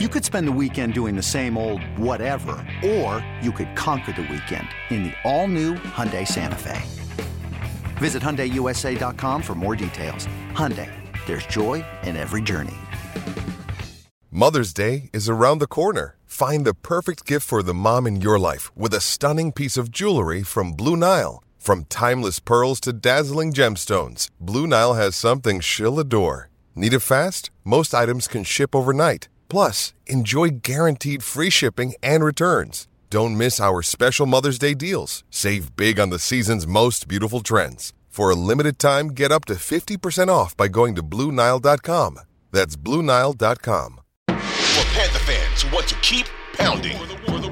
You could spend the weekend doing the same old whatever, or you could conquer the weekend in the all-new Hyundai Santa Fe. Visit HyundaiUSA.com for more details. Hyundai, there's joy in every journey. Mother's Day is around the corner. Find the perfect gift for the mom in your life with a stunning piece of jewelry from Blue Nile. From timeless pearls to dazzling gemstones, Blue Nile has something she'll adore. Need it fast? Most items can ship overnight. Plus, enjoy guaranteed free shipping and returns. Don't miss our special Mother's Day deals. Save big on the season's most beautiful trends. For a limited time, get up to 50% off by going to BlueNile.com. That's BlueNile.com. For Panther fans who want to keep pounding. For the,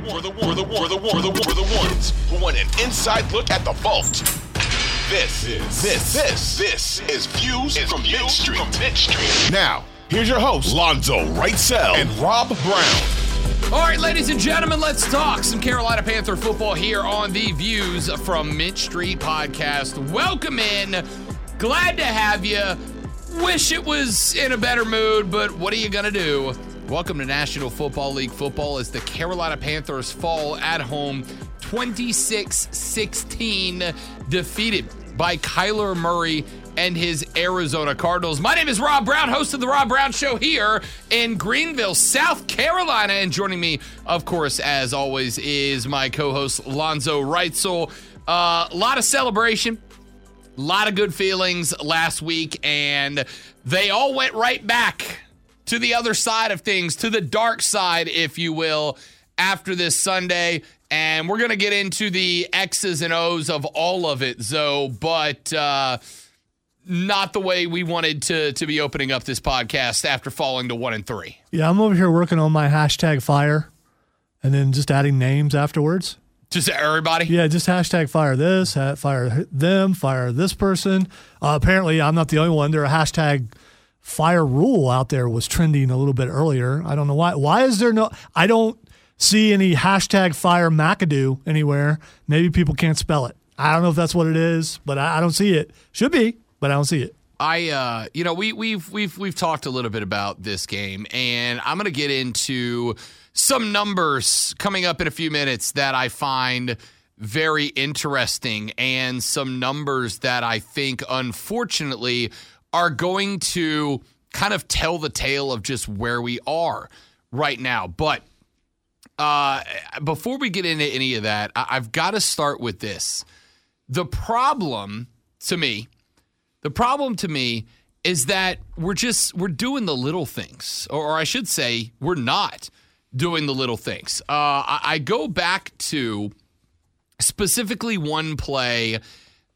ones who want an inside look at the vault. This, this, this, this, this is Views is from Mint Street. From Mint Street. Now, here's your host, Lonzo Wrightsell and Rob Brown. All right, ladies and gentlemen, let's talk some Carolina Panther football here on the Views from Mint Street podcast. Welcome in. Glad to have you. Wish it was in a better mood, but what are you going to do? Welcome to National Football League football as the Carolina Panthers fall at home 26 16, defeated by Kyler Murray and his Arizona Cardinals. My name is Rob Brown, host of the Rob Brown Show here in Greenville, South Carolina. And joining me, of course, as always, is my co host, Lonzo. Uh, a lot of celebration, a lot of good feelings last week, and they all went right back to the other side of things, to the dark side, if you will, after this Sunday. And we're going to get into the X's and O's of all of it, Zoe, but uh, not the way we wanted to, to be opening up this podcast after falling to one and three. Yeah, I'm over here working on my hashtag fire and then just adding names afterwards. Just everybody? Yeah, just hashtag fire this, fire them, fire this person. Uh, apparently, I'm not the only one. There a hashtag fire Rhule out there was trending a little bit earlier. I don't know why. Why is there no? I don't see any hashtag fire McAdoo anywhere. Maybe people can't spell it. I don't know if that's what it is, but I, I don't see it. Should be, but I don't see it. I, uh, you know, we we've we've we've talked a little bit about this game, and I'm going to get into some numbers coming up in a few minutes that I find very interesting, and some numbers that I think, unfortunately, are going to kind of tell the tale of just where we are right now. But uh, before we get into any of that, I- I've got to start with this. The problem to me, the problem to me is that we're just we're doing the little things, or, or I should say, we're not doing the little things. Uh, I, I go back to specifically one play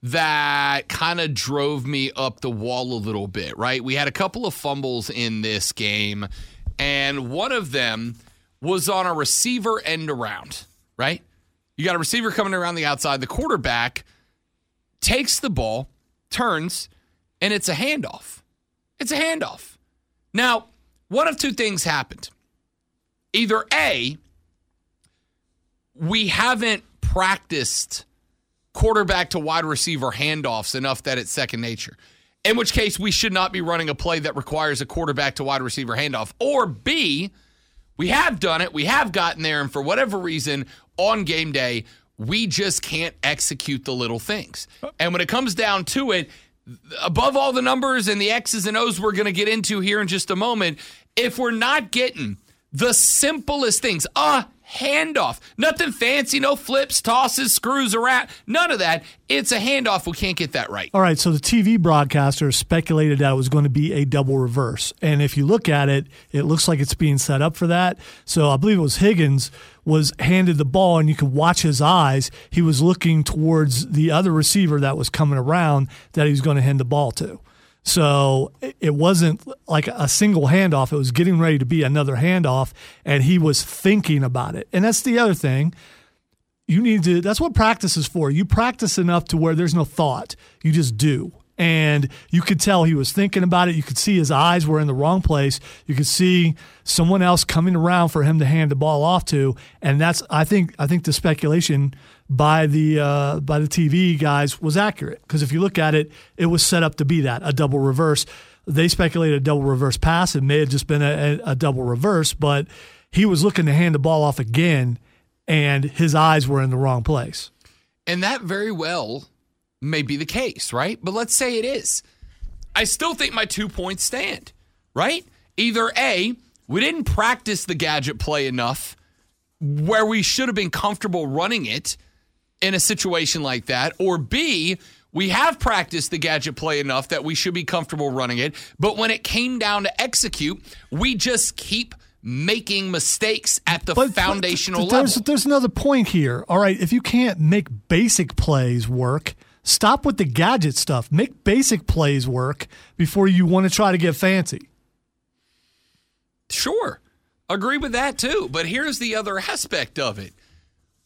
that kind of drove me up the wall a little bit, right? We had a couple of fumbles in this game, and one of them was on a receiver end around, right? You got a receiver coming around the outside. The quarterback takes the ball, turns, and it's a handoff. It's a handoff. Now, one of two things happened. Either A, we haven't practiced quarterback to wide receiver handoffs enough that it's second nature. In which case, we should not be running a play that requires a quarterback to wide receiver handoff. Or B, we have done it, we have gotten there, and for whatever reason, on game day, we just can't execute the little things. And when it comes down to it, above all the numbers and the X's and O's we're going to get into here in just a moment, if we're not getting the simplest things, a handoff, nothing fancy, no flips, tosses, screws around, none of that. It's a handoff. We can't get that right. All right, so the TV broadcaster speculated that it was going to be a double reverse. And if you look at it, it looks like it's being set up for that. So I believe it was Higgins was handed the ball and you could watch his eyes. He was looking towards the other receiver that was coming around that he was going to hand the ball to. So it wasn't like a single handoff. It was getting ready to be another handoff, and he was thinking about it. And that's the other thing. You need to, that's what practice is for. You practice enough to where there's no thought, you just do. And you could tell he was thinking about it. You could see his eyes were in the wrong place. You could see someone else coming around for him to hand the ball off to. And that's, I think, I think the speculation by the uh, by the TV guys was accurate because if you look at it, it was set up to be that a double reverse. they speculated a double reverse pass. It may have just been a, a, a double reverse, but he was looking to hand the ball off again, and his eyes were in the wrong place. And that very well may be the case, right? But let's say it is. I still think my two points stand, right? Either A, we didn't practice the gadget play enough where we should have been comfortable running it in a situation like that, or B, we have practiced the gadget play enough that we should be comfortable running it. But when it came down to execute, we just keep making mistakes at the But- foundational but there's, level. There's another point here. All right, if you can't make basic plays work, stop with the gadget stuff. Make basic plays work before you want to try to get fancy. Sure. Agree with that too. But here's the other aspect of it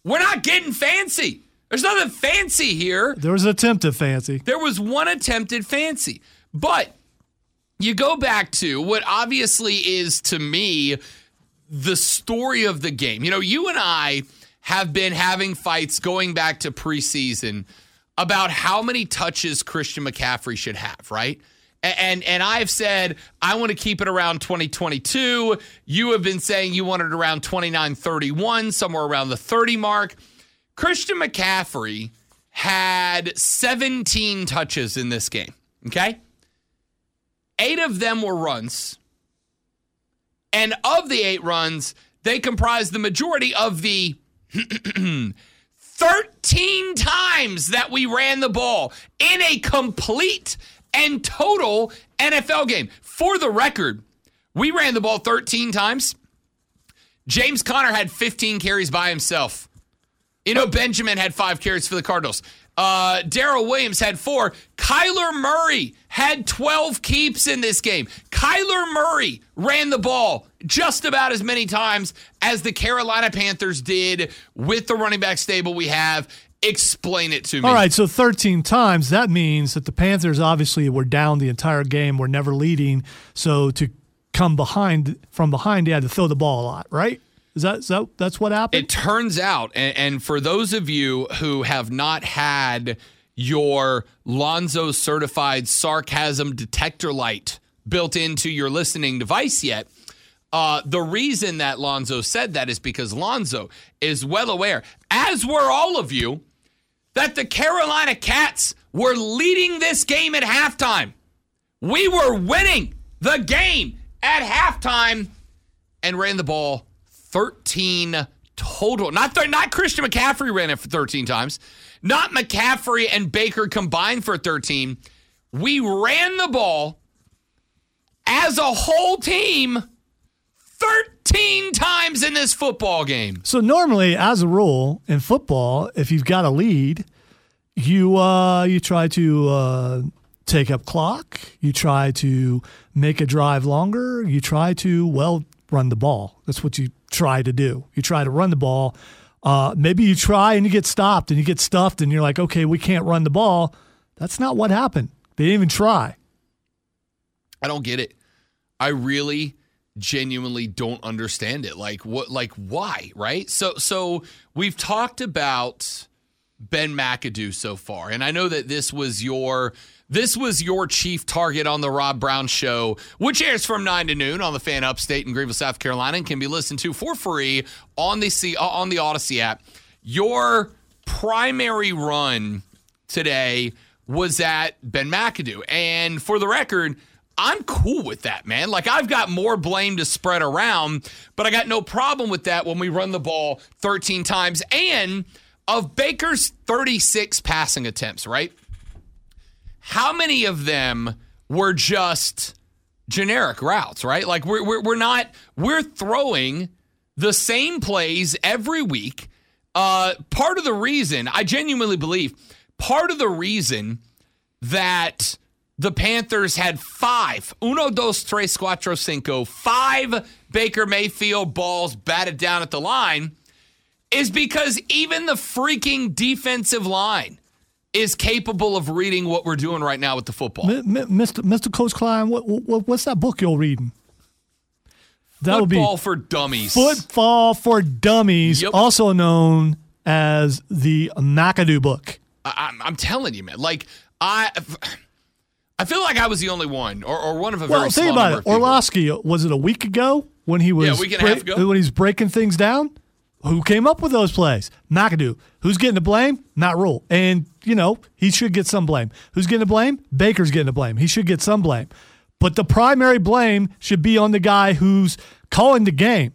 we're not getting fancy. There's nothing fancy here. There was an attempt at fancy. There was one attempted fancy. But you go back to what obviously is to me the story of the game. You know, you and I have been having fights going back to preseason about how many touches Christian McCaffrey should have, right? And and I've said I want to keep it around 2022. You have been saying you want it around 29 31, somewhere around the 30 mark. Christian McCaffrey had 17 touches in this game, okay? 8 of them were runs. And of the 8 runs, they comprised the majority of the 13 times that we ran the ball in a complete and total NFL game. For the record, we ran the ball 13 times. James Conner had 15 carries by himself. Eno Benjamin had five carries for the Cardinals. Uh, Darrel Williams had four. Kyler Murray had 12 keeps in this game. Kyler Murray ran the ball just about as many times as the Carolina Panthers did with the running back stable we have. Explain it to me. All right, so 13 times, that means that the Panthers obviously were down the entire game, were never leading. So to come behind from behind, they had to throw the ball a lot, right? Is that, is that that's what happened? It turns out, and, and for those of you who have not had your Lonzo certified sarcasm detector light built into your listening device yet, uh, the reason that Lonzo said that is because Lonzo is well aware, as were all of you, that the Carolina Cats were leading this game at halftime. We were winning the game at halftime and ran the ball 13 total. Not th- not Christian McCaffrey ran it for 13 times. Not McCaffrey and Baker combined for 13. We ran the ball as a whole team 13 times in this football game. So normally, as a rule in football, if you've got a lead, you uh, you try to uh, take up clock. You try to make a drive longer. You try to well run the ball. That's what you try to do. You try to run the ball. Uh, maybe you try and you get stopped and you get stuffed and you're like, okay, we can't run the ball. That's not what happened. They didn't even try. I don't get it. I really genuinely don't understand it. Like what like why, right? So so we've talked about Ben McAdoo so far. And I know that this was your this was your chief target on the Rob Brown show, which airs from 9 to noon on the Fan Upstate in Greenville, South Carolina and can be listened to for free on the C- uh, on the Audacy app. Your primary run today was at Ben McAdoo. And for the record, I'm cool with that, man. Like, I've got more blame to spread around, but I got no problem with that when we run the ball 13 times. And of Baker's 36 passing attempts, right? How many of them were just generic routes, right? Like, we're, we're, we're not, we're throwing the same plays every week. Uh, part of the reason, I genuinely believe, part of the reason that the Panthers had five, uno, dos, tres, cuatro, cinco, five Baker Mayfield balls batted down at the line is because even the freaking defensive line is capable of reading what we're doing right now with the football. M- M- Mr. Mr. Coach Klein, what, what, what's that book you're reading? That would be Football for dummies. Football for Dummies, Yep. also known as the McAdoo book. I, I'm, I'm telling you, man. Like I, I feel like I was the only one, or, or one of a Well, very think small about it. people. Orlovsky, was it a week ago when he was Yeah, week and a half ago. when he's breaking things down? Who came up with those plays? McAdoo. Who's getting the blame? Not Rhule. And, you know, he should get some blame. Who's getting the blame? Baker's getting the blame. He should get some blame. But the primary blame should be on the guy who's calling the game.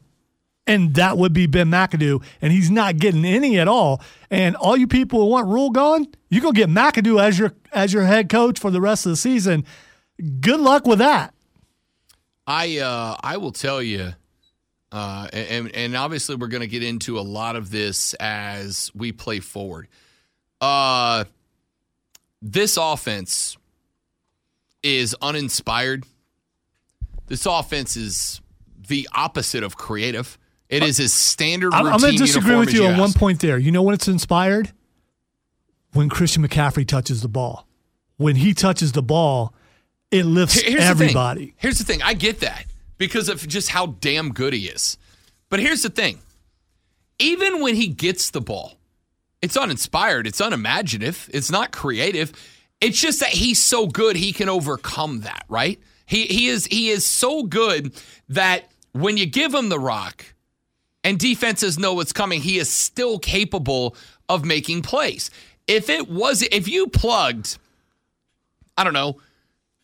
And that would be Ben McAdoo. And he's not getting any at all. And all you people who want Rhule gone, you're gonna get McAdoo as your as your head coach for the rest of the season. Good luck with that. I uh, I will tell you, uh, and and obviously we're going to get into a lot of this as we play forward. Uh, this offense is uninspired. This offense is the opposite of creative. It is as standard. I'm, I'm going to disagree with you on one point there. You know when it's inspired? When Christian McCaffrey touches the ball. When he touches the ball, it lifts Here's everybody. The. Here's the thing. I get that because of just how damn good he is. But here's the thing. Even when he gets the ball, it's uninspired, it's unimaginative, it's not creative. It's just that he's so good he can overcome that, right? He he is he is so good that when you give him the rock and defenses know what's coming, he is still capable of making plays. If it was if you plugged I don't know,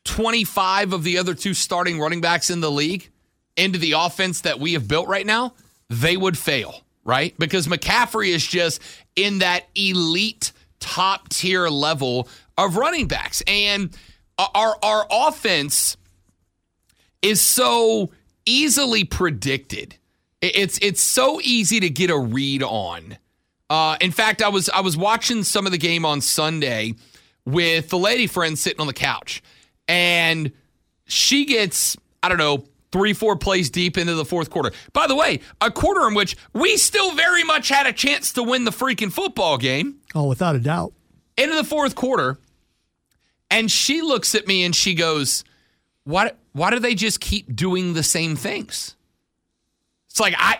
25 of the other two starting running backs in the league into the offense that we have built right now, they would fail, right? Because McCaffrey is just in that elite top tier level of running backs. And our our offense is so easily predicted. It's it's so easy to get a read on. Uh, in fact, I was I was watching some of the game on Sunday with the lady friend sitting on the couch, and she gets I don't know three four plays deep into the fourth quarter. By the way, a quarter in which we still very much had a chance to win the freaking football game Oh, without a doubt. into the fourth quarter, and she looks at me and she goes, "Why? Why do they just keep doing the same things?" It's like I,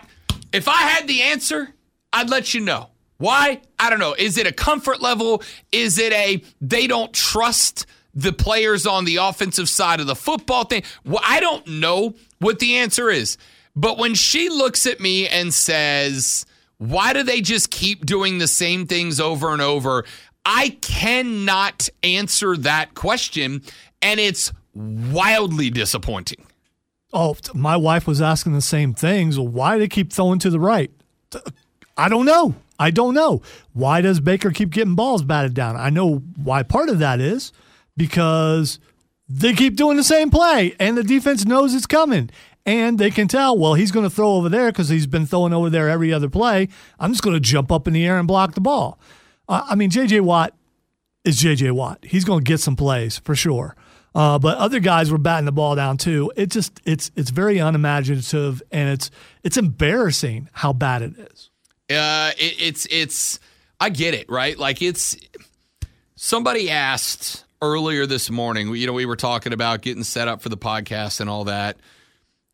if I had the answer, I'd let you know. Why? I don't know. Is it a comfort level? Is it a they don't trust the players on the offensive side of the football thing? Well, I don't know what the answer is. But when she looks at me and says, why do they just keep doing the same things over and over? I cannot answer that question. And it's wildly disappointing. Oh, my wife was asking the same things. Why do they keep throwing to the right? I don't know. I don't know. Why does Baker keep getting balls batted down? I know why part of that is because they keep doing the same play and the defense knows it's coming. And they can tell, well, he's going to throw over there because he's been throwing over there every other play. I'm just going to jump up in the air and block the ball. I mean, J.J. Watt is J.J. Watt. He's going to get some plays for sure. Uh, but other guys were batting the ball down too. It just it's it's very unimaginative and it's it's embarrassing how bad it is. Uh, it, it's it's I get it, right? Like it's somebody asked earlier this morning. You know, we were talking about getting set up for the podcast and all that.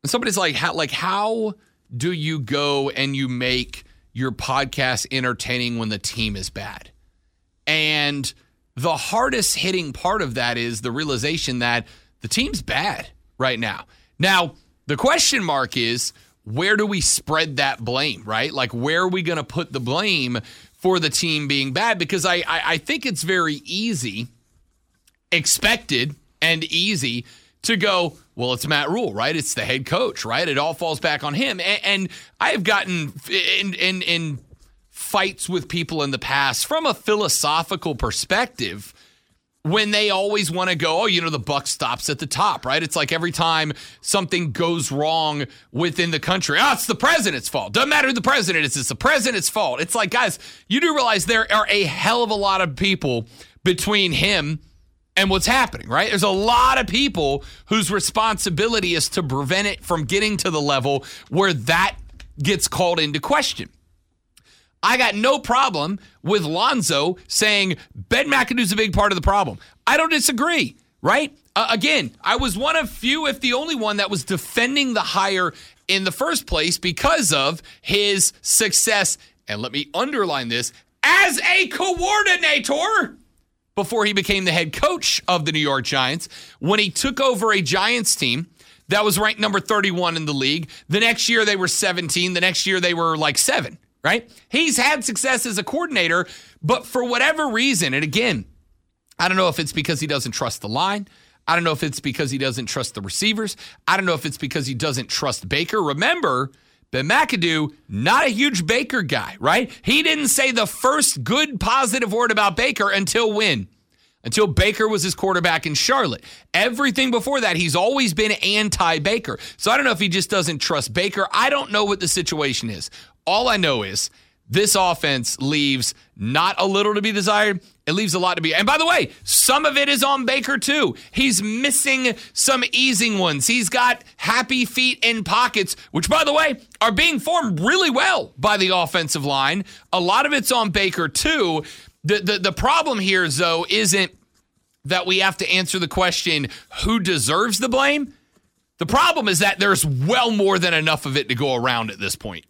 And somebody's like, how like how do you go and you make your podcast entertaining when the team is bad? And the hardest hitting part of that is the realization that the team's bad right now. Now, the question mark is where do we spread that blame, right? Like, where are we going to put the blame for the team being bad? Because I, I, I think it's very easy, expected, and easy to go, well, it's Matt Rhule, right? It's the head coach, right? It all falls back on him. And, and I have gotten in, in, in fights with people in the past from a philosophical perspective when they always want to go, oh, you know, the buck stops at the top, right? It's like every time something goes wrong within the country, oh, it's the president's fault. Doesn't matter who the president is, it's the president's fault. It's like, guys, you do realize there are a hell of a lot of people between him and what's happening, right? There's a lot of people whose responsibility is to prevent it from getting to the level where that gets called into question. I got no problem with Lonzo saying Ben McAdoo's a big part of the problem. I don't disagree, right? Uh, again, I was one of few, if the only one, that was defending the hire in the first place because of his success. And let me underline this as a coordinator. before he became the head coach of the New York Giants when he took over a Giants team that was ranked number 31 in the league. The next year they were 17. The next year they were like seven, right? He's had success as a coordinator, but for whatever reason, and again, I don't know if it's because he doesn't trust the line. I don't know if it's because he doesn't trust the receivers. I don't know if it's because he doesn't trust Baker. Remember, Ben McAdoo, not a huge Baker guy, right? He didn't say the first good positive word about Baker until when? Until Baker was his quarterback in Charlotte. Everything before that, he's always been anti Baker. So I don't know if he just doesn't trust Baker. I don't know what the situation is. All I know is this offense leaves not a little to be desired. It leaves a lot to be. And by the way, some of it is on Baker too. He's missing some easing ones. He's got happy feet in pockets, which by the way are being formed really well by the offensive line. A lot of it's on Baker too. The the, the problem here though isn't that we have to answer the question who deserves the blame. The problem is that there's well more than enough of it to go around at this point.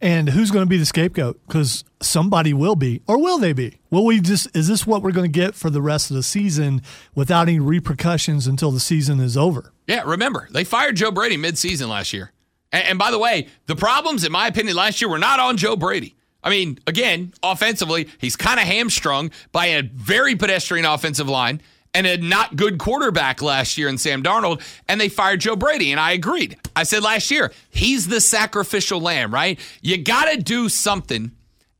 And who's going to be the scapegoat? Because somebody will be, or will they be? Will we just? Is this what we're going to get for the rest of the season without any repercussions until the season is over? Yeah, remember they fired Joe Brady mid-season last year. And, and by the way, the problems, in my opinion, last year were not on Joe Brady. I mean, again, offensively, he's kind of hamstrung by a very pedestrian offensive line and a not good quarterback last year in Sam Darnold, and they fired Joe Brady. And I agreed. I said last year, he's the sacrificial lamb, right? You got to do something.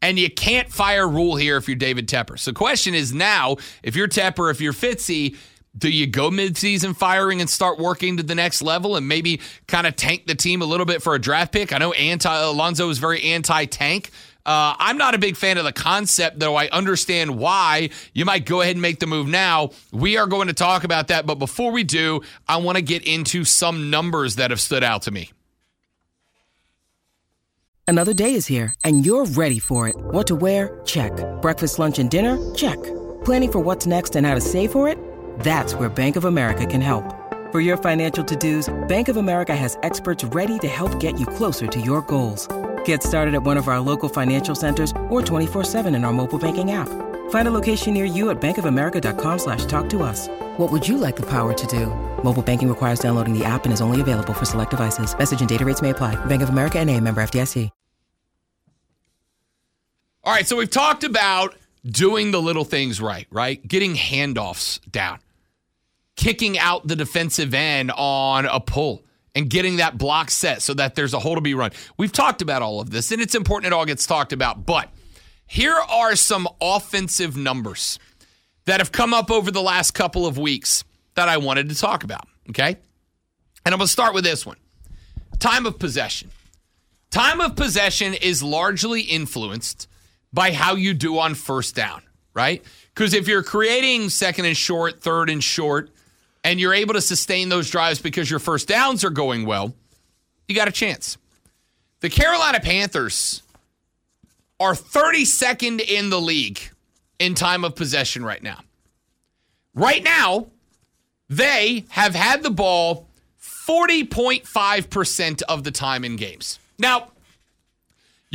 And you can't fire Rhule here if you're David Tepper. So, the question is now, if you're Tepper, if you're Fitzy, do you go midseason firing and start working to the next level and maybe kind of tank the team a little bit for a draft pick? I know anti Alonzo is very anti-tank, uh, I'm not a big fan of the concept, though I understand why you might go ahead and make the move now. We are going to talk about that. But before we do, I want to get into some numbers that have stood out to me. Another day is here, and you're ready for it. What to wear? Check. Breakfast, lunch, and dinner? Check. Planning for what's next and how to save for it? That's where Bank of America can help. For your financial to dos, Bank of America has experts ready to help get you closer to your goals. Get started at one of our local financial centers or 24-7 in our mobile banking app. Find a location near you at bankofamerica.com slash talk to us. What would you like the power to do? Mobile banking requires downloading the app and is only available for select devices. Message and data rates may apply. Bank of America and a member FDIC. All right, so we've talked about doing the little things right, right? Getting handoffs down, kicking out the defensive end on a pull and getting that block set so that there's a hole to be run. We've talked about all of this, and it's important it all gets talked about. But here are some offensive numbers that have come up over the last couple of weeks that I wanted to talk about. Okay. And I'm going to start with this one time of possession. Time of possession is largely influenced by how you do on first down, right? Because if you're creating second and short, third and short, and you're able to sustain those drives because your first downs are going well, you got a chance. The Carolina Panthers are 32nd in the league in time of possession right now. Right now, they have had the ball 40.5% of the time in games. Now,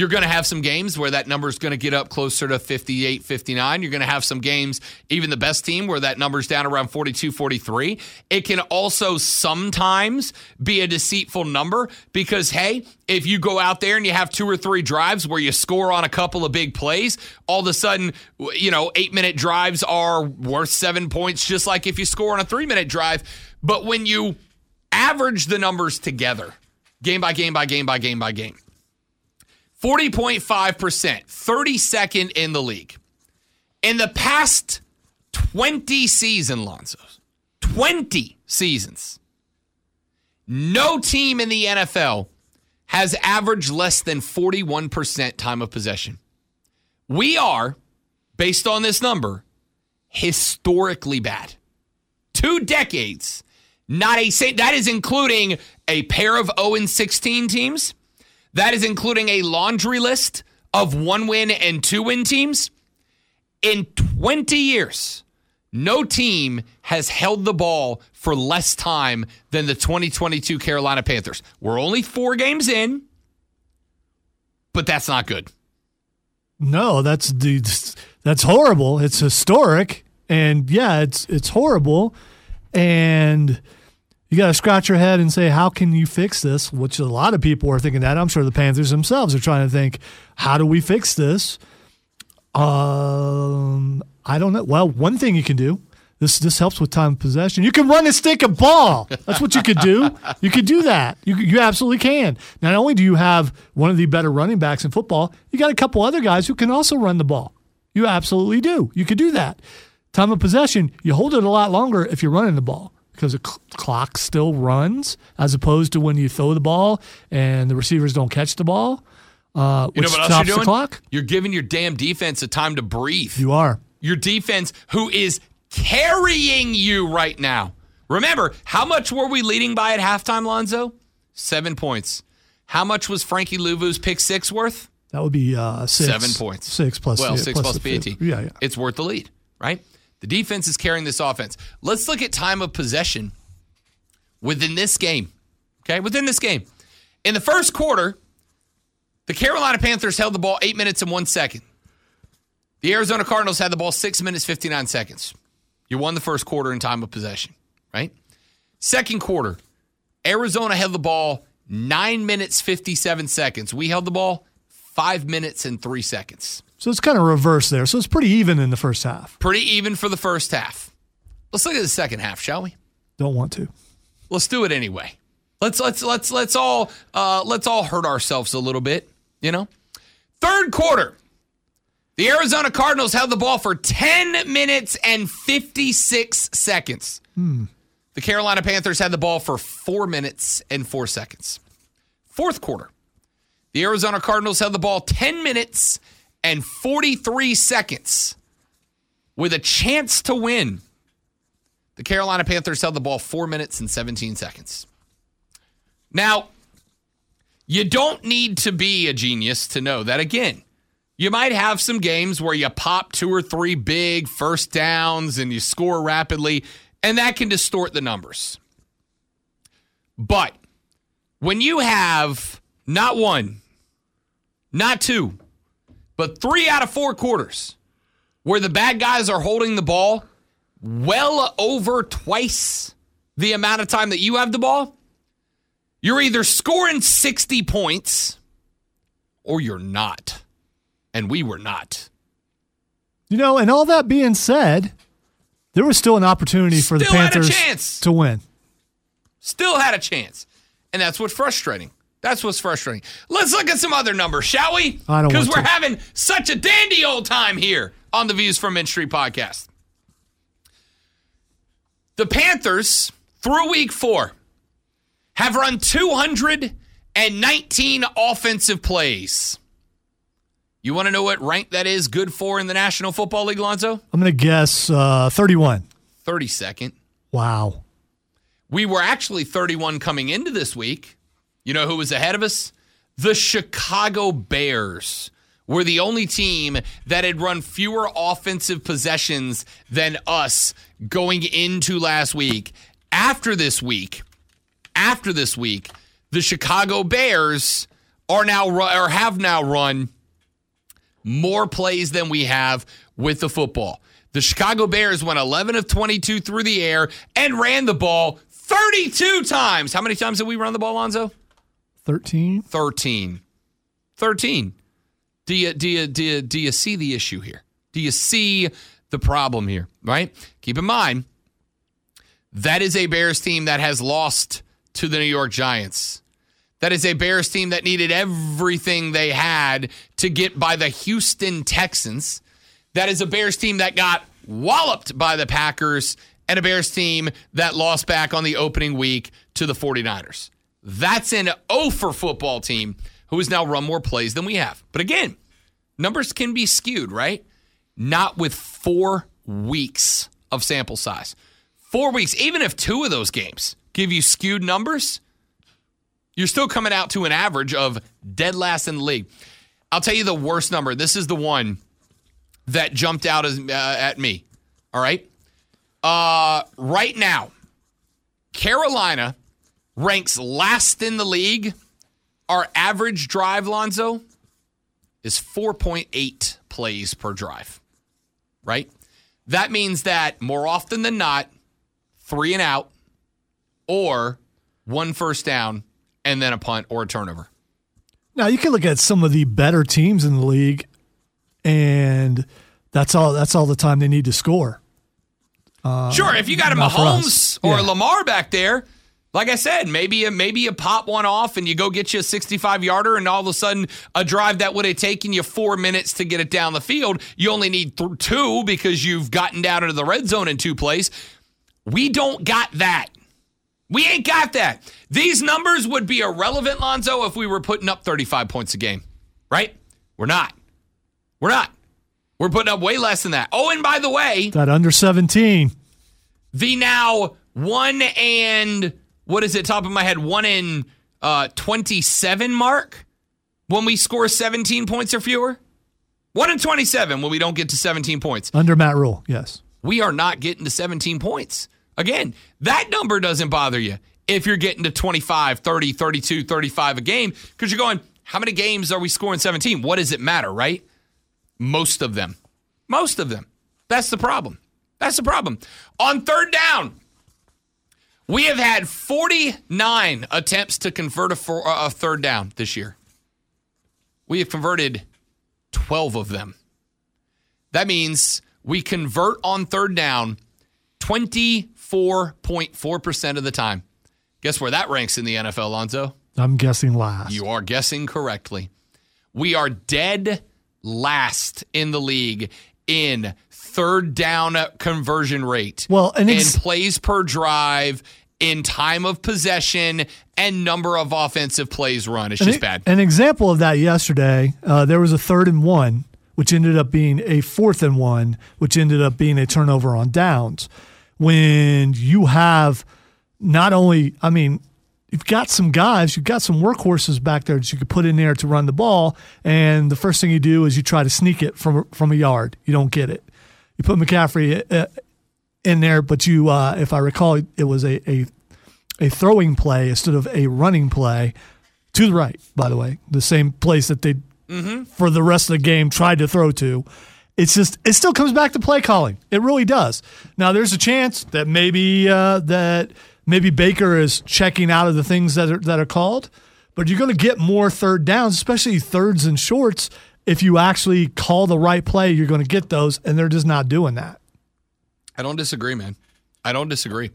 you're going to have some games where that number is going to get up closer to 58, 59. You're going to have some games, even the best team, where that number's down around 42, 43. It can also sometimes be a deceitful number because, hey, if you go out there and you have two or three drives where you score on a couple of big plays, all of a sudden, you know, eight minute drives are worth seven points, just like if you score on a three minute drive. But when you average the numbers together, game by game by game by game by game, 40.5%, 32nd in the league. In the past 20 seasons, Lonzo, 20 seasons, no team in the NFL has averaged less than 41% time of possession. We are, based on this number, historically bad. Two decades, not a that is including a pair of 0 16 teams that is including a laundry list of one win and two win teams. In 20 years, no team has held the ball for less time than the 2022 Carolina Panthers. We're only four games in, but that's not good. No, that's that's horrible. It's historic, And yeah, it's it's horrible. And you got to scratch your head and say, how can you fix this? Which a lot of people are thinking that. I'm sure the Panthers themselves are trying to think, how do we fix this? Um, I don't know. Well, one thing you can do. This this helps with time possession. You can run and stick a ball. That's what you could do. You could do that. You you absolutely can. Not only do you have one of the better running backs in football, you got a couple other guys who can also run the ball. You absolutely do. You could do that. Time of possession, you hold it a lot longer if you're running the ball because the cl- clock still runs as opposed to when you throw the ball and the receivers don't catch the ball. Uh, You know which what else stops you're the doing? clock. You're giving your damn defense a time to breathe. You are. your defense, who is carrying you right now. Remember, how much were we leading by at halftime, Lonzo? Seven points. How much was Frankie Luvu's pick six worth? That would be uh, six. Seven points. Six plus well, yeah, six plus, the PAT. Yeah, yeah. It's worth the lead, right? The defense is carrying this offense. Let's look at time of possession within this game. Okay, within this game. In the first quarter, the Carolina Panthers held the ball eight minutes and one second. The Arizona Cardinals had the ball six minutes, 59 seconds. You won the first quarter in time of possession, right? Second quarter, Arizona held the ball nine minutes, 57 seconds. We held the ball five minutes and three seconds. So it's kind of reverse there. So it's pretty even in the first half. Pretty even for the first half. Let's look at the second half, shall we? Don't want to. Let's do it anyway. Let's let's let's let's all uh, let's all hurt ourselves a little bit. You know, third quarter, the Arizona Cardinals held the ball for ten minutes and fifty six seconds. The Carolina Panthers had the ball for four minutes and four seconds. Fourth quarter, the Arizona Cardinals held the ball ten minutes and forty three seconds with a chance to win. The Carolina Panthers held the ball four minutes and 17 seconds. Now, you don't need to be a genius to know that, again, you might have some games where you pop two or three big first downs and you score rapidly, and that can distort the numbers. But when you have not one, not two, but three out of four quarters where the bad guys are holding the ball well over twice the amount of time that you have the ball, you're either scoring 60 points or you're not. And we were not. You know, and all that being said, there was still an opportunity for the Still had a Panthers to win. Still had a chance. And that's what's frustrating. That's what's frustrating. Let's look at some other numbers, shall we? I don't Because we're to. having such a dandy old time here on the Views from Mint Street podcast. The Panthers, through week four, have run 219 offensive plays. You want to know what rank that is good for in the National Football League, Lonzo? I'm going to guess uh, 31. 32nd. Wow. We were actually 31 coming into this week. You know who was ahead of us? The Chicago Bears were the only team that had run fewer offensive possessions than us going into last week. After this week, after this week, the Chicago Bears are now or have now run more plays than we have with the football. The Chicago Bears went 11 of 22 through the air and ran the ball 32 times. How many times did we run the ball, Lonzo? 13. 13. 13. Do you do you do you, do you see the issue here? Do you see the problem here, right? Keep in mind that is a Bears team that has lost to the New York Giants. That is a Bears team that needed everything they had to get by the Houston Texans. That is a Bears team that got walloped by the Packers and a Bears team that lost back on the opening week to the 49ers. That's an O for football team who has now run more plays than we have. But again, numbers can be skewed, right? Not with four weeks of sample size. Four weeks, even if two of those games give you skewed numbers, you're still coming out to an average of dead last in the league. I'll tell you the worst number. This is the one that jumped out as, uh, at me. All right. Uh, right now, Carolina ranks last in the league. Our average drive, Lonzo, is 4.8 plays per drive. Right? that means that more often than not, three and out or one first down and then a punt or a turnover. Now you can look at some of the better teams in the league, and that's all. That's all the time they need to score. sure, if you got uh, a not Mahomes or a Yeah. Lamar back there, like I said, maybe you, maybe you pop one off and you go get you a 65 yarder, and all of a sudden a drive that would have taken you four minutes to get it down the field, you only need th- two because you've gotten down into the red zone in two plays. We don't got that. We ain't got that. These numbers would be irrelevant, Lonzo, if we were putting up 35 points a game, right? We're not. We're not. We're putting up way less than that. Oh, and by the way, That under seventeen. the now one and what is it top of my head one in uh 27 mark when we score 17 points or fewer? One in 27 when we don't get to 17 points. Under Matt Rhule, yes. we are not getting to 17 points. Again that number doesn't bother you if you're getting to 25 30 32 35 a game because you're going how many games are we scoring 17 what does it matter? Right? Most of them. Most of them. That's the problem. That's the problem. On third down we have had 49 attempts to convert a, four, uh, a third down this year. We have converted 12 of them. That means we convert on third down 24.4% of the time. Guess where that ranks in the NFL, Lonzo? I'm guessing last. You are guessing correctly. We are dead last in the league in third down conversion rate. Well, an ex- in plays per drive, in time of possession, and number of offensive plays run. It's An- just bad. An example of that yesterday, uh, there was a third and one, which ended up being a fourth and one, which ended up being a turnover on downs. When you have not only, I mean, you've got some guys, you've got some workhorses back there that you could put in there to run the ball, and the first thing you do is you try to sneak it from from a yard. You don't get it. You put McCaffrey uh, in there, but you, uh, if I recall, it was a, a a throwing play instead of a running play to the right. By the way, the same place that they for the rest of the game tried to throw to. It's just it still comes back to play calling. It really does. Now there's a chance that maybe uh, that maybe Baker is checking out of the things that are that are called, but you're going to get more third downs, especially thirds and shorts. If you actually call the right play, you're going to get those, and they're just not doing that. I don't disagree, man. I don't disagree.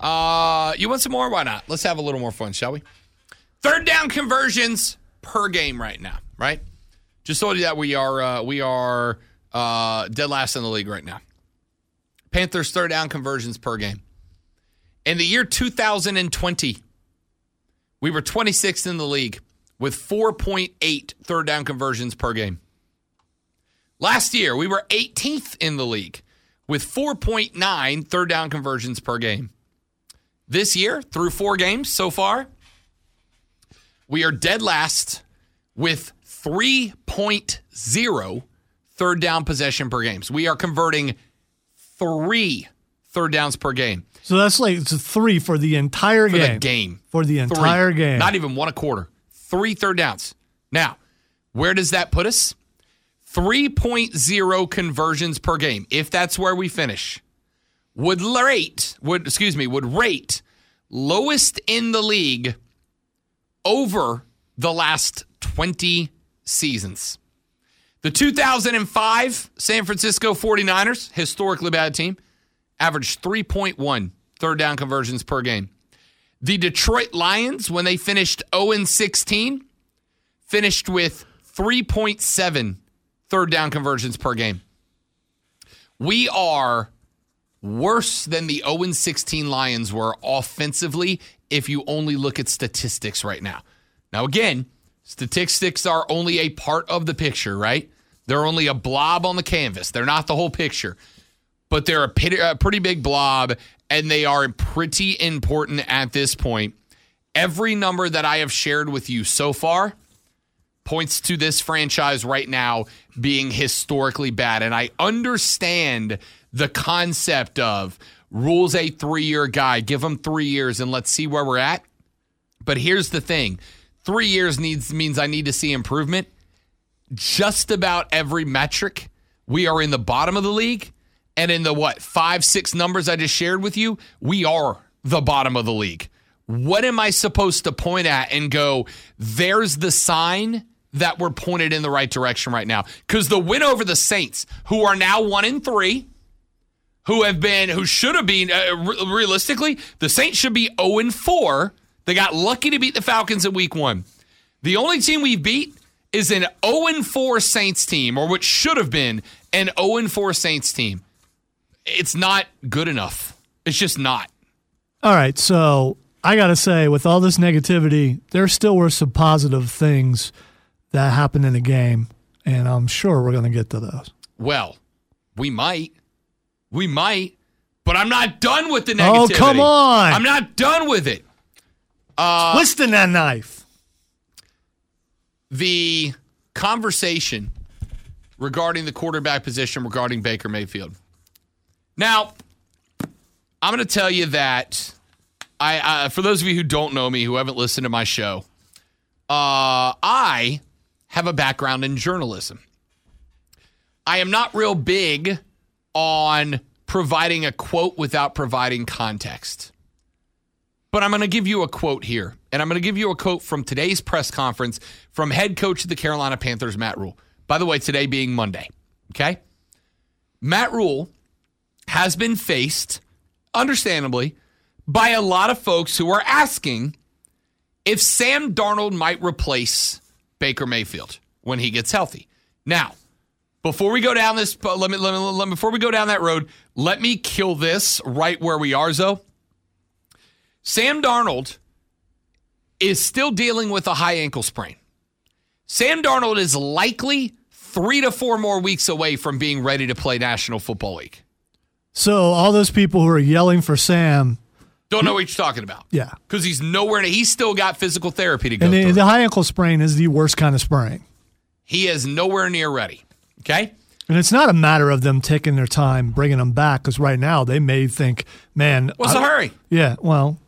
Uh, you want some more? Why not? Let's have a little more fun, shall we? Third down conversions per game right now, right? Just told you that we are uh, we are uh, dead last in the league right now. Panthers third down conversions per game. In the year 2020, we were 26th in the league with 4.8 third down conversions per game. Last year, we were 18th in the league with 4.9 third down conversions per game. This year, through four games so far, we are dead last with 3.0 third down possession per game. So we are converting three third downs per game So that's like it's a three for the entire for game. the game. For the Three. entire game. Not even one a quarter. Three third downs. Now, where does that put us? 3.0 conversions per game. If that's where we finish, would rate would excuse me would rate lowest in the league over the last 20 seasons. The 2005 San Francisco 49ers, historically bad team, averaged 3.1 third down conversions per game. The Detroit Lions, when they finished 0 16, finished with 3.7 third down conversions per game. We are worse than the 0 16 Lions were offensively if you only look at statistics right now. Now, again, statistics are only a part of the picture, right? They're only a blob on the canvas, they're not the whole picture but they're a, a pretty big blob and they are pretty important at this point. Every number that I have shared with you so far points to this franchise right now being historically bad. And I understand the concept of Rhule's a three year guy, give him three years and let's see where we're at. But here's the thing three years needs means I need to see improvement. Just about every metric, we are in the bottom of the league And in the what, five, six numbers I just shared with you, we are the bottom of the league. What am I supposed to point at and go, there's the sign that we're pointed in the right direction right now? Because the win over the Saints, who are now one in three, who have been, who should have been, uh, re- realistically, the Saints should be 0 and 4. They got lucky to beat the Falcons in week one. The only team we've beat is an 0 and 4 Saints team, or what should have been an 0 and 4 Saints team. It's not good enough. It's just not. All right, so I got to say, with all this negativity, there still were some positive things that happened in the game, and I'm sure we're going to get to those. Well, we might. We might. But I'm not done with the negativity. Oh, come on. I'm not done with it. Uh, Twisting that knife. the conversation regarding the quarterback position regarding Baker Mayfield. Now, I'm going to tell you that I, uh, for those of you who don't know me, who haven't listened to my show, uh, I have a background in journalism. I am not real big on providing a quote without providing context. But I'm going to give you a quote here. And I'm going to give you a quote from today's press conference from head coach of the Carolina Panthers, Matt Rhule. By the way, today being Monday. Okay? Matt Rhule has been faced, understandably, by a lot of folks who are asking if Sam Darnold might replace Baker Mayfield when he gets healthy. Now, before we go down this, let me, let me, let me before we go down that road, let me kill this right where we are, Zoe. Sam Darnold is still dealing with a high ankle sprain. Sam Darnold is likely three to four more weeks away from being ready to play National Football League. So all those people who are yelling for Sam, Don't know what you're talking about. yeah. Because he's nowhere, he's still got physical therapy to go And the, through. the high ankle sprain is the worst kind of sprain. he is nowhere near ready. Okay? And it's not a matter of them taking their time bringing them back because right now they may think, man, What's I- the hurry? Yeah, well,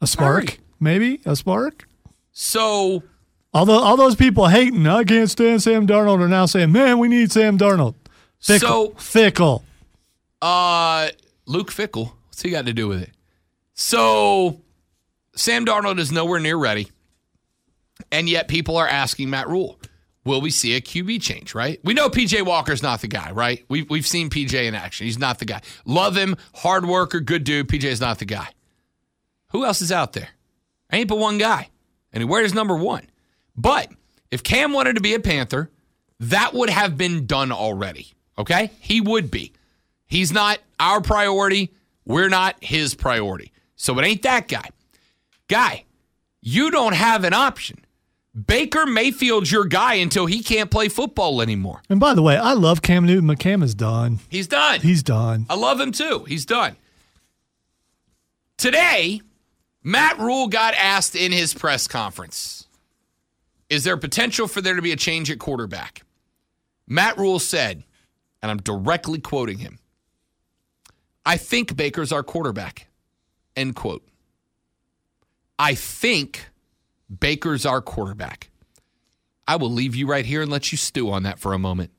a spark, Hurry. maybe a spark. So Although all those people hating, I can't stand Sam Darnold, are now saying, man, we need Sam Darnold. Fickle, So- fickle. Uh, Luke Fickell. What's he got to do with it? So, Sam Darnold is nowhere near ready, and yet people are asking Matt Rhule, will we see a QB change? Right? We know PJ Walker's not the guy, right? We've we've seen PJ in action. He's not the guy. Love him, hard worker, good dude. PJ's not the guy. Who else is out there? Ain't but one guy, and he wears number one. But if Cam wanted to be a Panther, that would have been done already. Okay, he would be. He's not our priority. We're not his priority. So it ain't that guy. Guy, you don't have an option. Baker Mayfield's your guy until he can't play football anymore. And by the way, I love Cam Newton, but Cam is done. He's done. He's done. I love him too. He's done. Today, Matt Rhule got asked in his press conference Is there potential for there to be a change at quarterback? Matt Rhule said, and I'm directly quoting him I think Baker's our quarterback. End quote. I think Baker's our quarterback. I will leave you right here and let you stew on that for a moment.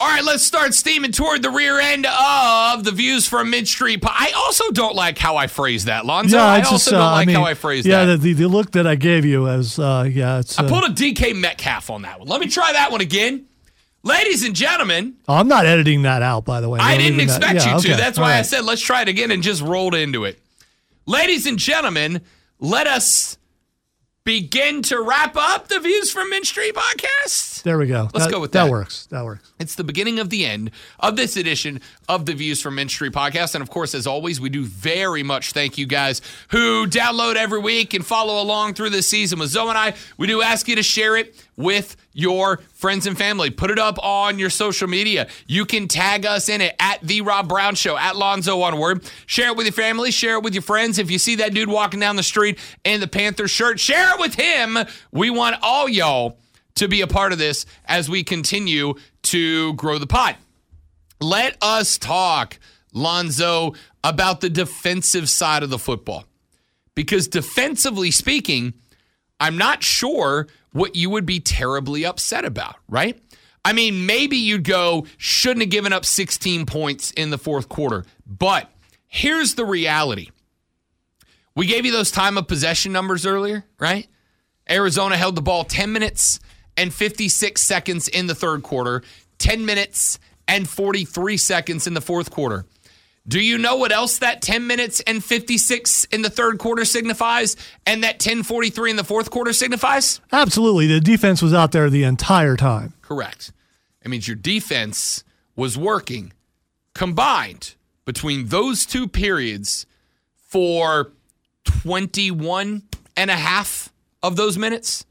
All right, let's start steaming toward the rear end of the views from Mint Street. I also don't like how I phrase that, Lonzo. Yeah, I it's also uh, don't like mean, how I phrase yeah, that. Yeah, the, the look that I gave you as, uh, yeah, it's. Uh, I pulled a DK Metcalf on that one. Let me try that one again. Ladies and gentlemen, oh, I'm not editing that out, by the way. I didn't leaving that- expect yeah, you to. okay, That's all why I said let's try it again and just rolled into it. Ladies and gentlemen, let us begin to wrap up the Views from Mint Street podcast. There we go. Let's That- go with that. that. works. That works. It's the beginning of the end of this edition of the Views from Street podcast. And of course, as always, we do very much thank you guys who download every week and follow along through this season with Zoe and I. We do ask you to share it with your friends and family. Put it up on your social media. You can tag us in it at The Rob Brown Show, at Lonzo on Word. Share it with your family, share it with your friends. If you see that dude walking down the street in the Panthers shirt, share it with him. We want all y'all to be a part of this as we continue to grow the pod. Let us talk, Lonzo, about the defensive side of the football. Because defensively speaking, I'm not sure what you would be terribly upset about, right? I mean, maybe you'd go, shouldn't have given up 16 points in the fourth quarter. But here's the reality we gave you those time of possession numbers earlier, right? Arizona held the ball 10 minutes and 56 seconds in the third quarter, 10 minutes and 43 seconds in the fourth quarter. Do you know what else that 10 minutes and 56 in the third quarter signifies and that 1043 in the fourth quarter signifies? Absolutely. The defense was out there the entire time. Correct. It means your defense was working combined between those two periods for 21 and a half of those minutes.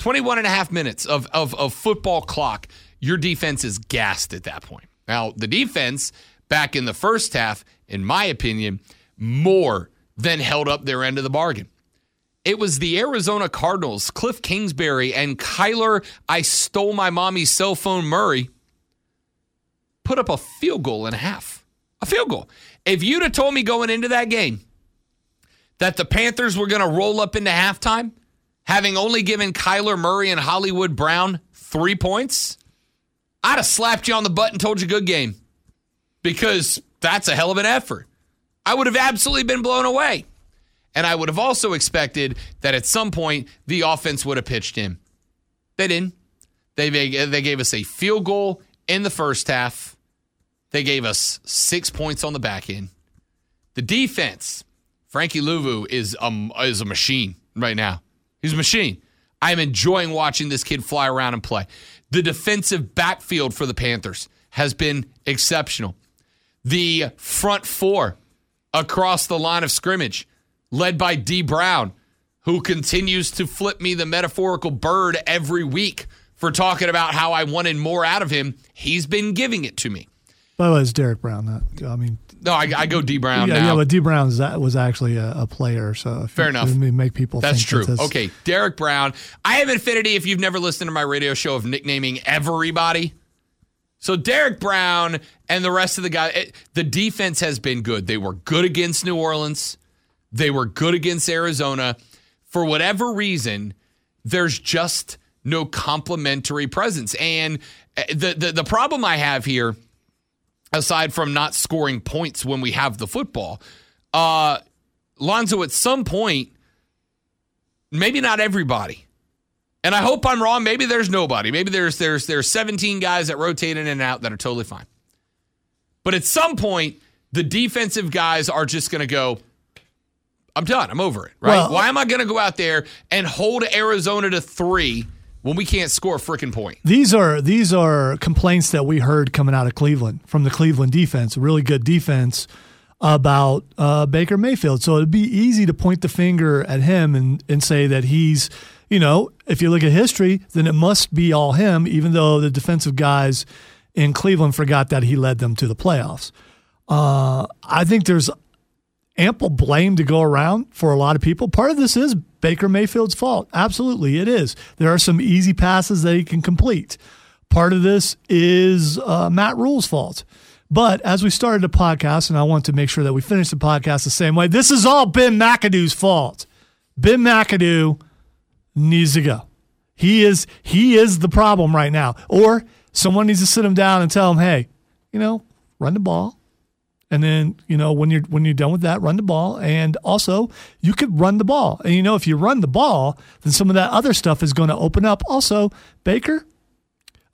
21 and a half minutes of, of, of football clock. Your defense is gassed at that point. Now, the defense back in the first half, in my opinion, more than held up their end of the bargain. It was the Arizona Cardinals, Cliff Kingsbury, and Kyler, I stole my mommy's cell phone Murray, put up a field goal and a half. A field goal. If you'd have told me going into that game that the Panthers were going to roll up into halftime, having only given Kyler Murray and Hollywood Brown three points, I'd have slapped you on the butt and told you good game because that's a hell of an effort. I would have absolutely been blown away. And I would have also expected that at some point the offense would have pitched in. They didn't. They, they gave us a field goal in the first half. They gave us six points on the back end. The defense, Frankie Luvu is a, is a machine right now. He's a machine. I'm enjoying watching this kid fly around and play. The defensive backfield for the Panthers has been exceptional. The front four across the line of scrimmage led by D Brown, who continues to flip me the metaphorical bird every week for talking about how I wanted more out of him. He's been giving it to me. By the way, it's Derrick Brown. That I mean, no, I, I go D Brown yeah, now. Yeah, but D Brown was actually a, a player, so fair you, enough. Make people that's true. That's okay, Derrick Brown. I have infinity. If you've never listened to my radio show of nicknaming everybody, so Derrick Brown and the rest of the guys, the defense has been good. They were good against New Orleans. They were good against Arizona. For whatever reason, there's just no complementary presence. And uh, the, the, the problem I have here, aside from not scoring points when we have the football, uh, Lonzo, at some point, maybe not everybody. And I hope I'm wrong. Maybe there's nobody. Maybe there's there's there's 17 guys that rotate in and out that are totally fine. But at some point, the defensive guys are just going to go, I'm done. I'm over it. Right? Well, Why am I going to go out there and hold Arizona to three when we can't score a freaking point? These are these are complaints that we heard coming out of Cleveland from the Cleveland defense. Really good defense about uh, Baker Mayfield. So it'd be easy to point the finger at him and and say that he's, you know, if you look at history, then it must be all him. Even though the defensive guys in Cleveland forgot that he led them to the playoffs. Uh, I think there's ample blame to go around for a lot of people. Part of this is Baker Mayfield's fault. Absolutely, it is. There are some easy passes that he can complete. Part of this is uh, Matt Rhule's fault. But as we started the podcast, and I want to make sure that we finish the podcast the same way, this is all Ben McAdoo's fault. Ben McAdoo needs to go. He is he is the problem right now. Or someone needs to sit him down and tell him, hey, you know, run the ball, and then, you know, when you're when you're done with that, run the ball. And also, you could run the ball. And you know, if you run the ball, then some of that other stuff is going to open up. Also, Baker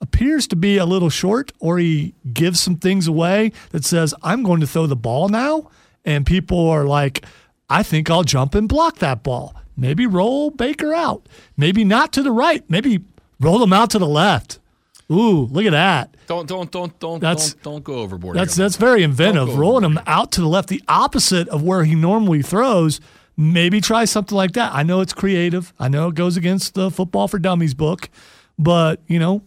appears to be a little short, or he gives some things away that says, I'm going to throw the ball now. And people are like, I think I'll jump and block that ball. Maybe roll Baker out. Maybe not to the right. Maybe roll him out to the left. Ooh, look at that. Don't don't don't don't that's, don't, don't go overboard. That's that's very inventive. Rolling him out to the left, the opposite of where he normally throws. Maybe try something like that. I know it's creative. I know it goes against the Football for Dummies book, but you know,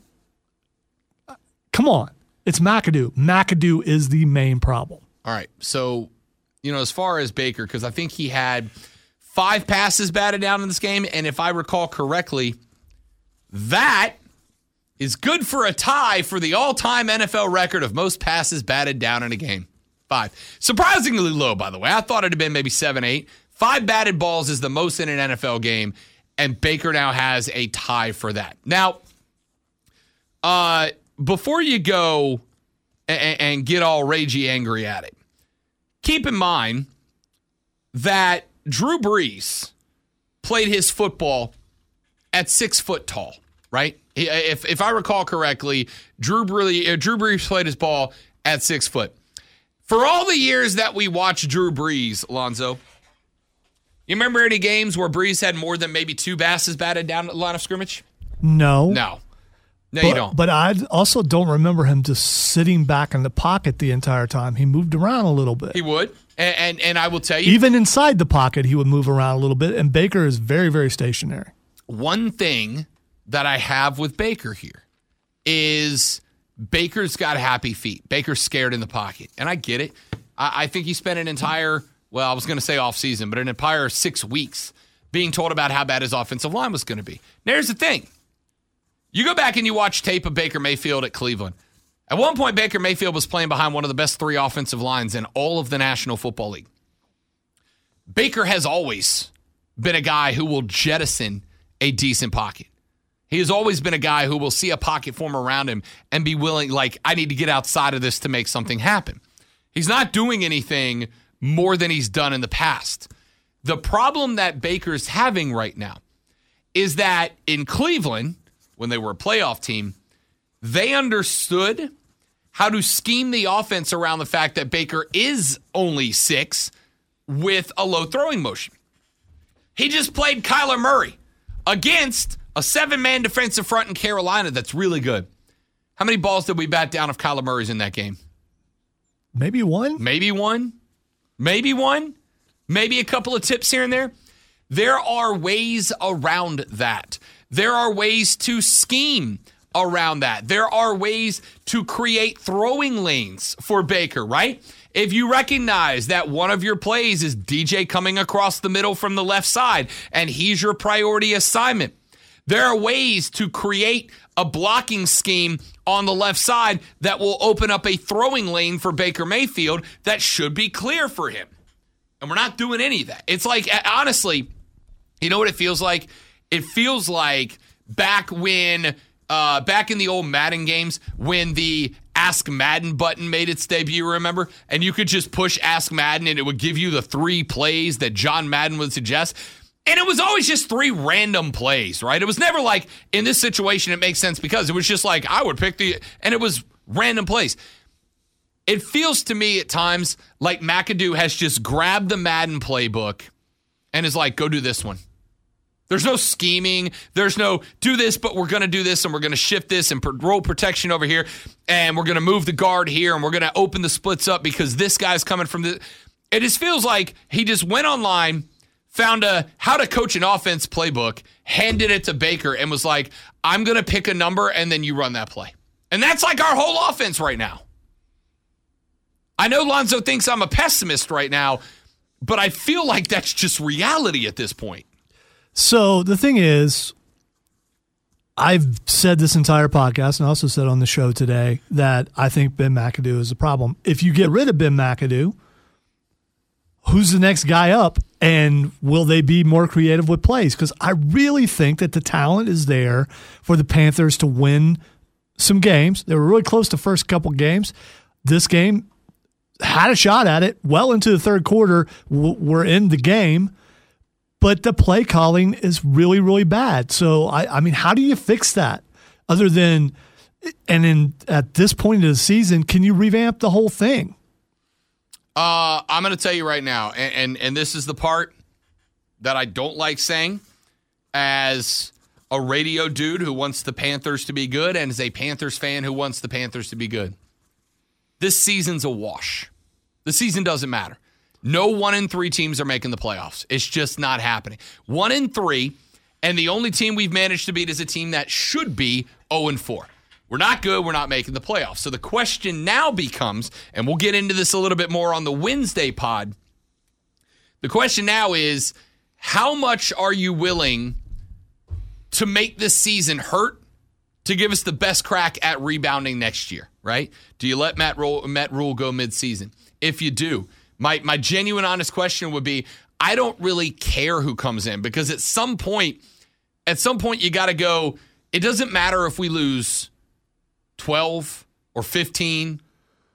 come on, it's McAdoo. McAdoo is the main problem. All right, so you know, as far as Baker, because I think he had five passes batted down in this game, and if I recall correctly, that is good for a tie for the all time NFL record of most passes batted down in a game. Five. Surprisingly low, by the way. I thought it had been maybe seven, eight. Five batted balls is the most in an NFL game. and Baker now has a tie for that. Now, uh, before you go and, and get all ragey angry at it, keep in mind that Drew Brees played his football at six foot tall, right? If if I recall correctly, Drew Brees, uh, Drew Brees played his ball at six foot. For all the years that we watched Drew Brees, Lonzo, you remember any games where Brees had more than maybe two passes batted down at the line of scrimmage? No. No. No, but, you don't. But I also don't remember him just sitting back in the pocket the entire time. He moved around a little bit. He would. And, and, and I will tell you. Even inside the pocket, he would move around a little bit. And Baker is very, very stationary. One thing that I have with Baker here is Baker's got happy feet. Baker's scared in the pocket. And I get it. I, I think he spent an entire, well, I was going to say off season, but an entire six weeks being told about how bad his offensive line was going to be. Now, here's the thing you go back and you watch tape of Baker Mayfield at Cleveland. At one point, Baker Mayfield was playing behind one of the best three offensive lines in all of the National Football League. Baker has always been a guy who will jettison a decent pocket. He has always been a guy who will see a pocket form around him and be willing, like, I need to get outside of this to make something happen. He's not doing anything more than he's done in the past. The problem that Baker's having right now is that in Cleveland, when they were a playoff team, they understood how to scheme the offense around the fact that Baker is only six with a low throwing motion. He just played Kyler Murray against a seven man defensive front in Carolina that's really good. How many balls did we bat down of Kyler Murray's in that game? Maybe one. Maybe one. Maybe one. Maybe a couple of tips here and there. There are ways around that. There are ways to scheme around that. There are ways to create throwing lanes for Baker, right? If you recognize that one of your plays is DJ coming across the middle from the left side and he's your priority assignment, there are ways to create a blocking scheme on the left side that will open up a throwing lane for Baker Mayfield that should be clear for him. And we're not doing any of that. It's like, honestly, you know what it feels like? It feels like back when uh, back in the old Madden games when the Ask Madden button made its debut, remember? And you could just push Ask Madden and it would give you the three plays that John Madden would suggest. And it was always just three random plays, right? It was never like, in this situation, it makes sense because it was just like, I would pick the, and it was random plays. It feels to me at times like McAdoo has just grabbed the Madden playbook and is like, go do this one. There's no scheming. There's no do this, but we're going to do this and we're going to shift this and roll protection over here and we're going to move the guard here and we're going to open the splits up because this guy's coming from the. It just feels like he just went online, found a how to coach an offense playbook, handed it to Baker, and was like, I'm going to pick a number and then you run that play. And that's like our whole offense right now. I know Lonzo thinks I'm a pessimist right now, but I feel like that's just reality at this point. So the thing is, I've said this entire podcast and also said on the show today that I think Ben McAdoo is a problem. If you get rid of Ben McAdoo, who's the next guy up? And will they be more creative with plays? Because I really think that the talent is there for the Panthers to win some games. They were really close to first couple games. This game had a shot at it well into the third quarter. We're in the game but the play calling is really, really bad. So, I, I mean, how do you fix that other than, and in at this point of the season, can you revamp the whole thing? Uh, I'm going to tell you right now, and, and and this is the part that I don't like saying as a radio dude who wants the Panthers to be good and as a Panthers fan who wants the Panthers to be good. This season's a wash. The season doesn't matter. No one in three teams are making the playoffs. It's just not happening. One in three, and the only team we've managed to beat is a team that should be 0 and 4. We're not good. We're not making the playoffs. So the question now becomes, and we'll get into this a little bit more on the Wednesday pod. The question now is, how much are you willing to make this season hurt to give us the best crack at rebounding next year? Right? Do you let Matt Rhule, Matt Rhule go midseason? If you do, my my genuine honest question would be I don't really care who comes in because at some point at some point you got to go. It doesn't matter if we lose 12 or 15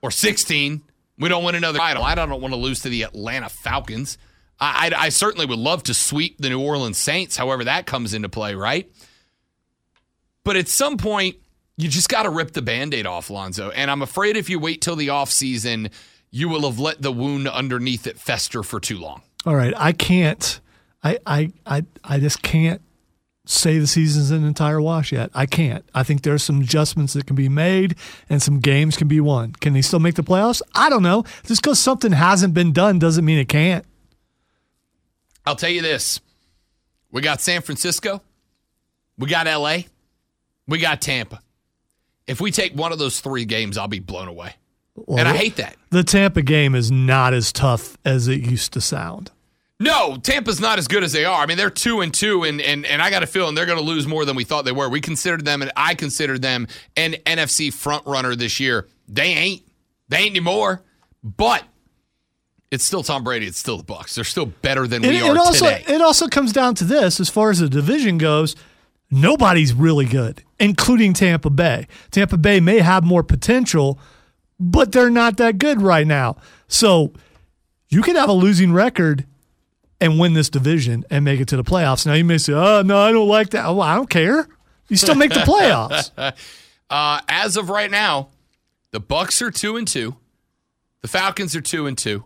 or 16. We don't win another title. I don't want to lose to the Atlanta Falcons. I, I, I certainly would love to sweep the New Orleans Saints, however that comes into play, right? But at some point, you just got to rip the band aid off, Lonzo. And I'm afraid if you wait till the offseason, you will have let the wound underneath it fester for too long. All right. I can't, I, I, I, I just can't say the season's an entire wash yet. I can't. I think there's some adjustments that can be made and some games can be won. Can they still make the playoffs? I don't know. Just because something hasn't been done doesn't mean it can't. I'll tell you this we got San Francisco, we got LA, we got Tampa. If we take one of those three games, I'll be blown away. Well, and I hate that. The Tampa game is not as tough as it used to sound. No, Tampa's not as good as they are. I mean, they're two and two, and and, and I got a feeling they're going to lose more than we thought they were. We considered them, and I considered them an NFC front runner this year. They ain't. They ain't anymore. But it's still Tom Brady. It's still the Bucks. They're still better than we are it also, today. It also comes down to this: as far as the division goes, nobody's really good, including Tampa Bay. Tampa Bay may have more potential, but they're not that good right now. So you could have a losing record and win this division and make it to the playoffs. Now you may say, "Oh no, I don't like that." Well, I don't care. You still make the playoffs. uh, as of right now, the Bucks are two and two. The Falcons are two and two.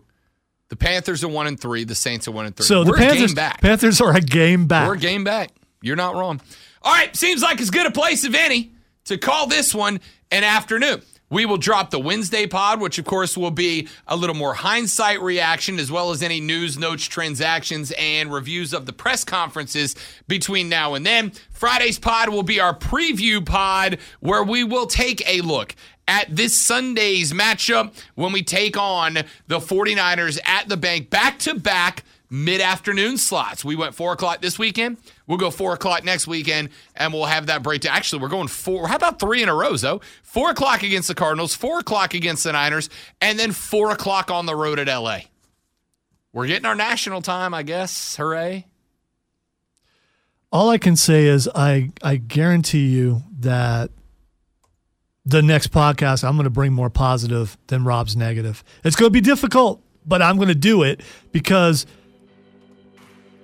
The Panthers are one and three. The Saints are one and three. So We're the Panthers, back. Panthers are a game back. We're a game back. You're not wrong. All right, seems like as good a place of any to call this one an afternoon. We will drop the Wednesday pod, which of course will be a little more hindsight reaction, as well as any news, notes, transactions, and reviews of the press conferences between now and then. Friday's pod will be our preview pod, where we will take a look at this Sunday's matchup when we take on the 49ers at the bank back to back mid afternoon slots. We went four o'clock this weekend. We'll go four o'clock next weekend, and we'll have that breakdown. Actually, we're going four. How about three in a row, though? Four o'clock against the Cardinals, four o'clock against the Niners, and then four o'clock on the road at LA. We're getting our national time, I guess. Hooray. All I can say is I, I guarantee you that the next podcast, I'm going to bring more positive than Rob's negative. It's going to be difficult, but I'm going to do it because –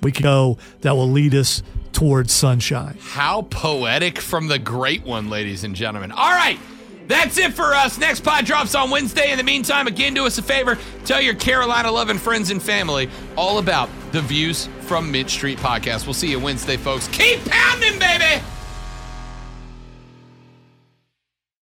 we can go that will lead us towards sunshine. How poetic from the great one, ladies and gentlemen. All right. That's it for us. Next pod drops on Wednesday. In the meantime, again, do us a favor. Tell your Carolina loving friends and family all about the Views from Mint Street podcast. We'll see you Wednesday, folks. Keep pounding, baby.